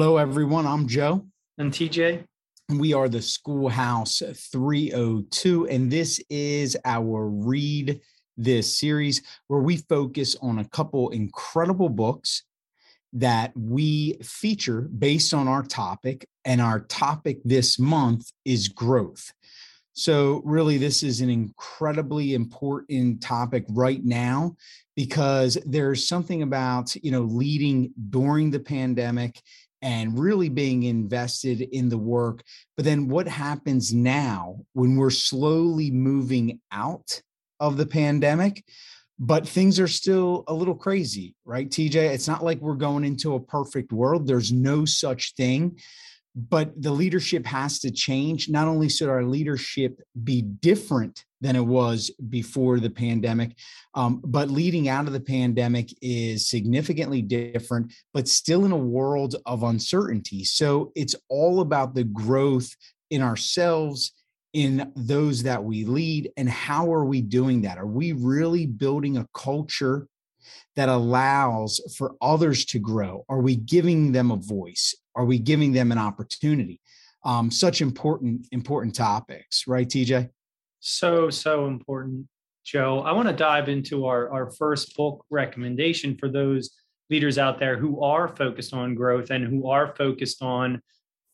Hello, everyone. I'm Joe. And TJ. We are the Schoolhouse 302, and this is our Read This series where we focus on a couple incredible books that we feature based on our topic. And our topic this month is growth. So, really, this is an incredibly important topic right now because there's something about, you know, leading during the pandemic and really being invested in the work. But then what happens now when we're slowly moving out of the pandemic? But things are still a little crazy, right, TJ? It's not like we're going into a perfect world. There's no such thing but the leadership has to change. Not only should our leadership be different than it was before the pandemic, um, but leading out of the pandemic is significantly different, but still in a world of uncertainty. So it's all about the growth in ourselves in those that we lead and how are we doing that are we really building a culture that allows for others to grow? Are we giving them a voice? Are we giving them an opportunity? Um, such important, important topics, right, TJ? So, so important, Joe. I want to dive into our, our first book recommendation for those leaders out there who are focused on growth and who are focused on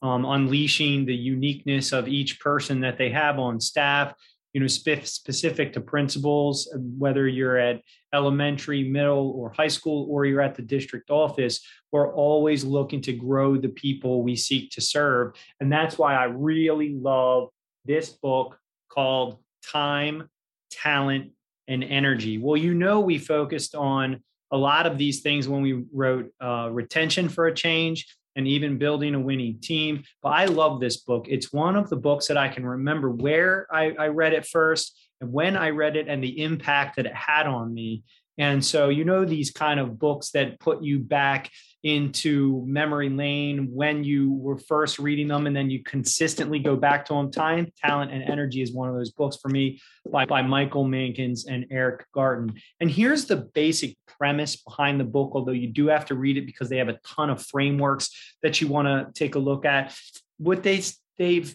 um, unleashing the uniqueness of each person that they have on staff you know specific to principals whether you're at elementary middle or high school or you're at the district office we're always looking to grow the people we seek to serve. And that's why i really love this book called time talent and energy. Well you know we focused on a lot of these things when we wrote uh, retention for a change and even building a winning team. But I love this book. It's one of the books that I can remember where I, I read it first and when I read it and the impact that it had on me. And so, you know, these kind of books that put you back into memory lane when you were first reading them, and then you consistently go back to them. Time, Talent, and Energy is one of those books for me by, by Michael Mankins and Eric Garton. And here's the basic premise behind the book, although you do have to read it because they have a ton of frameworks that you want to take a look at. What they, they've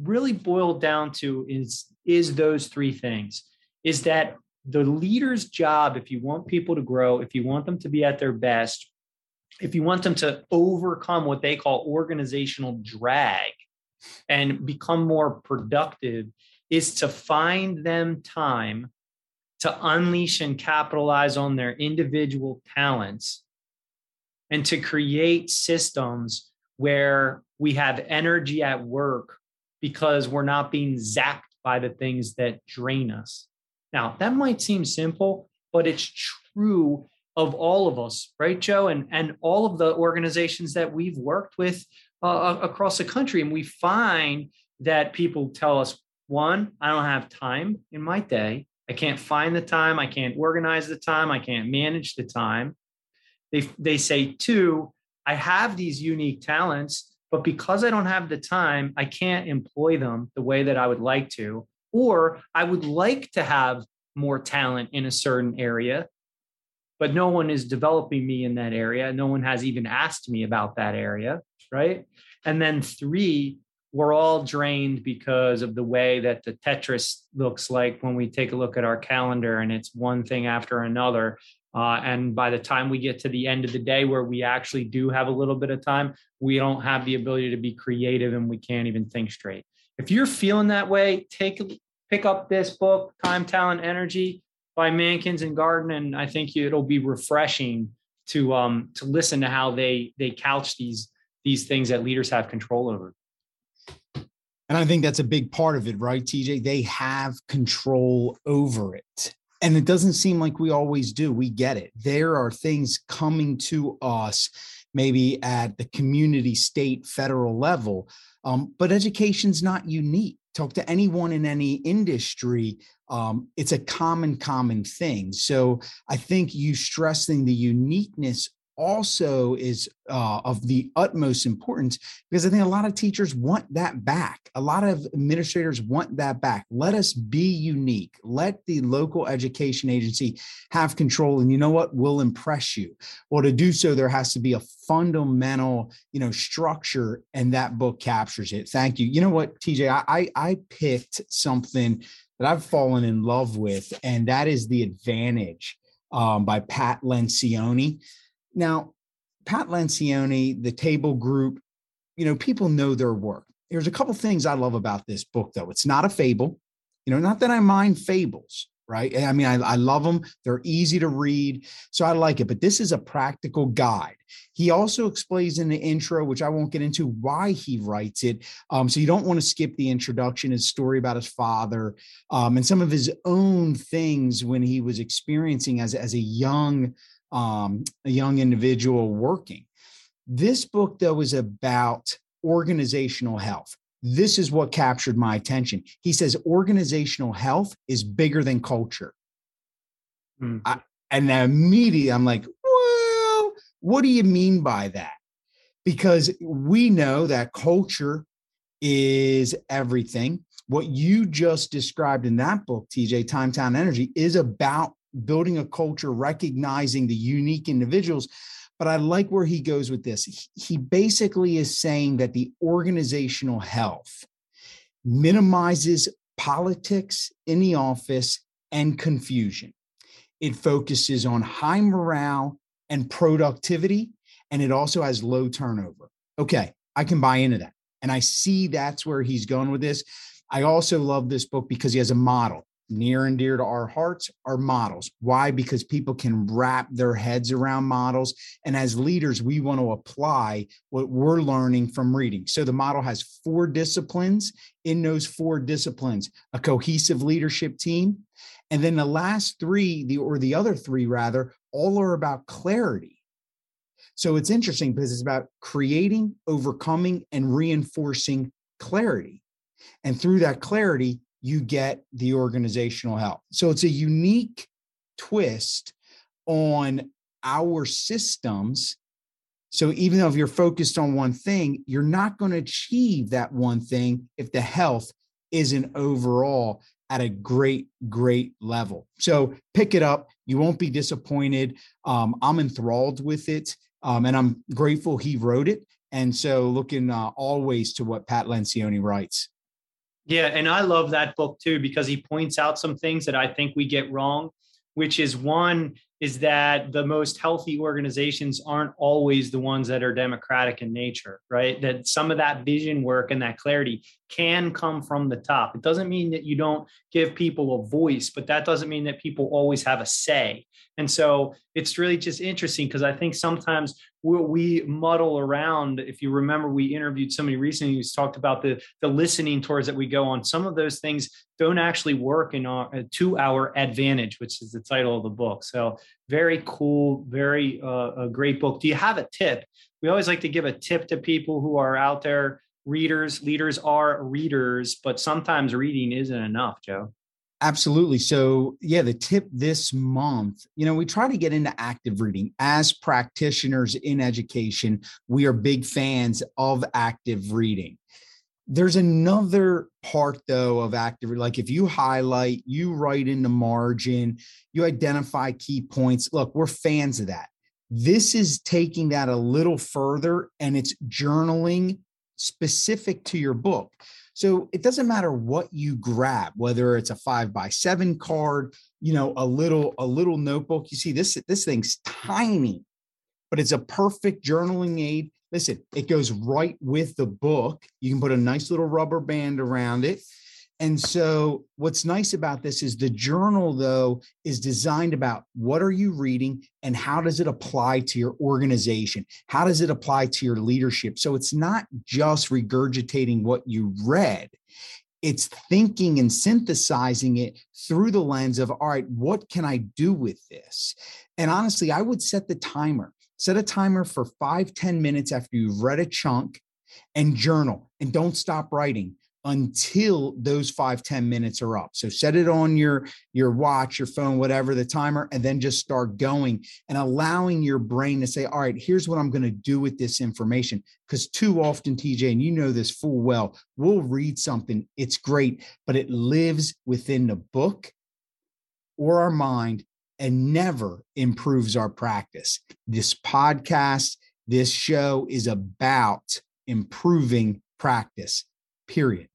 really boiled down to is, is those three things is that the leader's job, if you want people to grow, if you want them to be at their best, if you want them to overcome what they call organizational drag and become more productive, is to find them time to unleash and capitalize on their individual talents and to create systems where we have energy at work because we're not being zapped by the things that drain us. Now, that might seem simple, but it's true of all of us, right, Joe? And, and all of the organizations that we've worked with uh, across the country. And we find that people tell us, one, I don't have time in my day. I can't find the time. I can't organize the time. I can't manage the time. They, they say, two, I have these unique talents, but because I don't have the time, I can't employ them the way that I would like to or I would like to have more talent in a certain area, but no one is developing me in that area. No one has even asked me about that area, right? And then three, we're all drained because of the way that the Tetris looks like when we take a look at our calendar and it's one thing after another. Uh, and by the time we get to the end of the day where we actually do have a little bit of time, we don't have the ability to be creative and we can't even think straight. If you're feeling that way, take pick up this book, Time, Talent, Energy by Mankins and Garton, and I think it'll be refreshing to um, to listen to how they they couch these these things that leaders have control over. And I think that's a big part of it, right, TJ? They have control over it. And it doesn't seem like we always do. We get it. There are things coming to us, maybe at the community, state, federal level. Um, but education's not unique. Talk to anyone in any industry um, it's a common common thing. So i think you stressing the uniqueness also is uh, of the utmost importance because I think a lot of teachers want that back. A lot of administrators want that back. Let us be unique. Let the local education agency have control. And you know what? We'll impress you. Well, to do so, there has to be a fundamental, you know, structure, and that book captures it. Thank you. You know what, TJ? I I picked something that I've fallen in love with, and that is the advantage um, by Pat Lencioni. Now, Pat Lencioni, the Table Group, you know, people know their work. There's a couple things I love about this book, though. It's not a fable. You know, not that I mind fables, right? I mean, I, I love them. They're easy to read. So I like it. But this is a practical guide. He also explains in the intro, which I won't get into, why he writes it. Um, so you don't want to skip the introduction, his story about his father, um, and some of his own things when he was experiencing as, as a young um, a young individual working. This book, though, is about organizational health. This is what captured my attention. He says organizational health is bigger than culture. Mm. I, and immediately I'm like, well, what do you mean by that? Because we know that culture is everything. What you just described in that book, TJ, Time, Town, Energy, is about building a culture, recognizing the unique individuals. But I like where he goes with this. He basically is saying that the organizational health minimizes politics in the office and confusion. It focuses on high morale and productivity, and it also has low turnover. Okay, I can buy into that. And I see that's where he's going with this. I also love this book because he has a model near and dear to our hearts are models. Why? Because people can wrap their heads around models. And as leaders, we want to apply what we're learning from reading. So the model has four disciplines. In those four disciplines, a cohesive leadership team. And then the last three, the or the other three rather, all are about clarity. So it's interesting because it's about creating, overcoming, and reinforcing clarity. And through that clarity, you get the organizational health. So it's a unique twist on our systems. So even though if you're focused on one thing, you're not going to achieve that one thing if the health isn't overall at a great, great level. So pick it up. You won't be disappointed. Um, I'm enthralled with it. Um, and I'm grateful he wrote it. And so looking uh, always to what Pat Lencioni writes. Yeah, and I love that book too because he points out some things that I think we get wrong, which is one is that the most healthy organizations aren't always the ones that are democratic in nature, right? That some of that vision work and that clarity can come from the top. It doesn't mean that you don't give people a voice, but that doesn't mean that people always have a say. And so it's really just interesting because I think sometimes we, we, muddle around. If you remember, we interviewed somebody recently who's talked about the the listening tours that we go on. Some of those things don't actually work in our to our advantage, which is the title of the book. So very cool, very uh, a great book. Do you have a tip? We always like to give a tip to people who are out there. Readers, leaders are readers, but sometimes reading isn't enough, Joe. Absolutely. So, yeah, the tip this month, you know, we try to get into active reading. As practitioners in education, we are big fans of active reading. There's another part, though, of active, like if you highlight, you write in the margin, you identify key points. Look, we're fans of that. This is taking that a little further and it's journaling specific to your book. So it doesn't matter what you grab, whether it's a five by seven card, you know, a little, a little notebook. You see, this this thing's tiny, but it's a perfect journaling aid. Listen, it goes right with the book. You can put a nice little rubber band around it. And so what's nice about this is the journal though is designed about what are you reading and how does it apply to your organization? How does it apply to your leadership? So it's not just regurgitating what you read. It's thinking and synthesizing it through the lens of, all right, what can I do with this? And honestly, I would set the timer, set a timer for five ten minutes after you've read a chunk and journal and don't stop writing until those five ten minutes are up. So set it on your your watch, your phone, whatever the timer, and then just start going and allowing your brain to say, all right, here's what I'm going to do with this information. Because too often, TJ, and you know this full well, we'll read something, it's great, but it lives within the book or our mind and never improves our practice. This podcast, this show is about improving practice, period.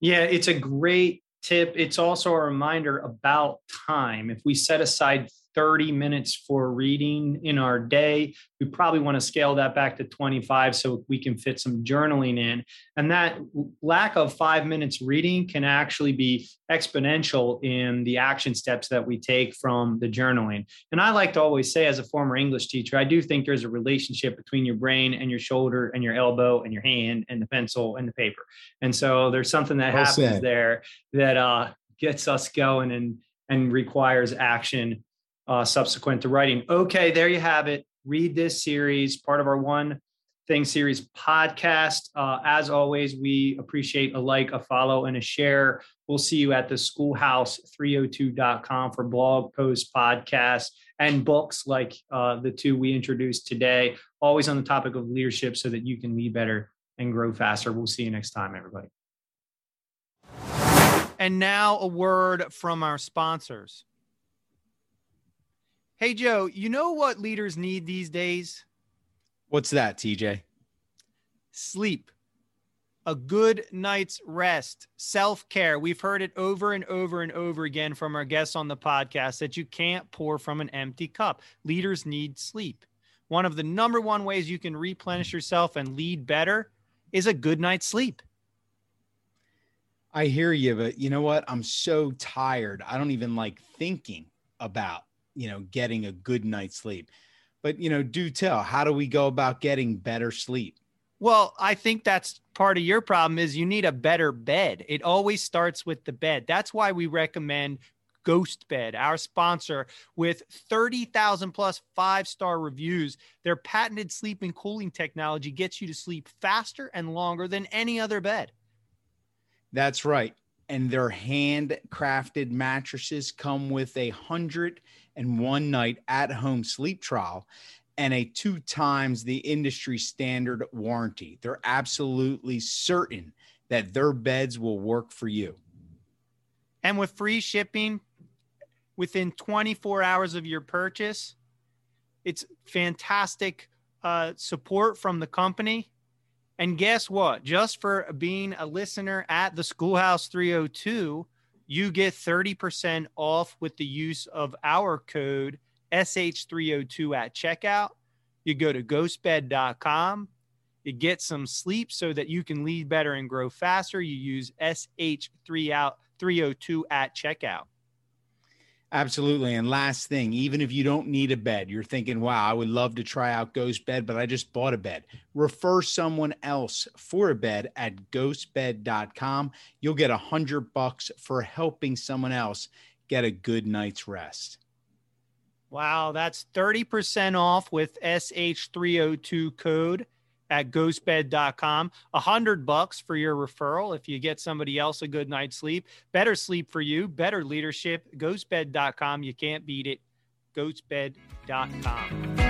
Yeah, it's a great tip. It's also a reminder about time. If we set aside 30 minutes for reading in our day. We probably want to scale that back to 25 so we can fit some journaling in. And that lack of five minutes reading can actually be exponential in the action steps that we take from the journaling. And I like to always say, as a former English teacher, I do think there's a relationship between your brain and your shoulder and your elbow and your hand and the pencil and the paper. And so there's something that well happens said. there that uh, gets us going and and requires action uh, subsequent to writing. Okay, there you have it. Read this series, part of our one thing series podcast. Uh, as always, we appreciate a like, a follow, and a share. We'll see you at the schoolhouse302.com for blog posts, podcasts, and books like uh, the two we introduced today, always on the topic of leadership so that you can lead better and grow faster. We'll see you next time, everybody. And now a word from our sponsors. Hey, Joe, you know what leaders need these days? What's that, TJ? Sleep. A good night's rest, self care. We've heard it over and over and over again from our guests on the podcast that you can't pour from an empty cup. Leaders need sleep. One of the number one ways you can replenish yourself and lead better is a good night's sleep. I hear you, but you know what? I'm so tired. I don't even like thinking about you know, getting a good night's sleep. But, you know, do tell, how do we go about getting better sleep? Well, I think that's part of your problem is you need a better bed. It always starts with the bed. That's why we recommend Ghost Bed, our sponsor, with 30,000 plus five star reviews. Their patented sleep and cooling technology gets you to sleep faster and longer than any other bed. That's right. And their handcrafted mattresses come with a hundred and one night at home sleep trial and a two times the industry standard warranty. They're absolutely certain that their beds will work for you. And with free shipping within 24 hours of your purchase, it's fantastic uh, support from the company. And guess what? Just for being a listener at the Schoolhouse 302, you get 30% off with the use of our code SH302 at checkout. You go to ghostbed.com. You get some sleep so that you can lead better and grow faster. You use SH302 at checkout. Absolutely. And last thing, even if you don't need a bed, you're thinking, wow, I would love to try out Ghost Bed, but I just bought a bed. Refer someone else for a bed at ghostbed.com. You'll get a hundred bucks for helping someone else get a good night's rest. Wow, that's 30% off with SH302 code at ghostbed.com. A hundred bucks for your referral if you get somebody else a good night's sleep. Better sleep for you, better leadership. Ghostbed.com. You can't beat it. Ghostbed.com.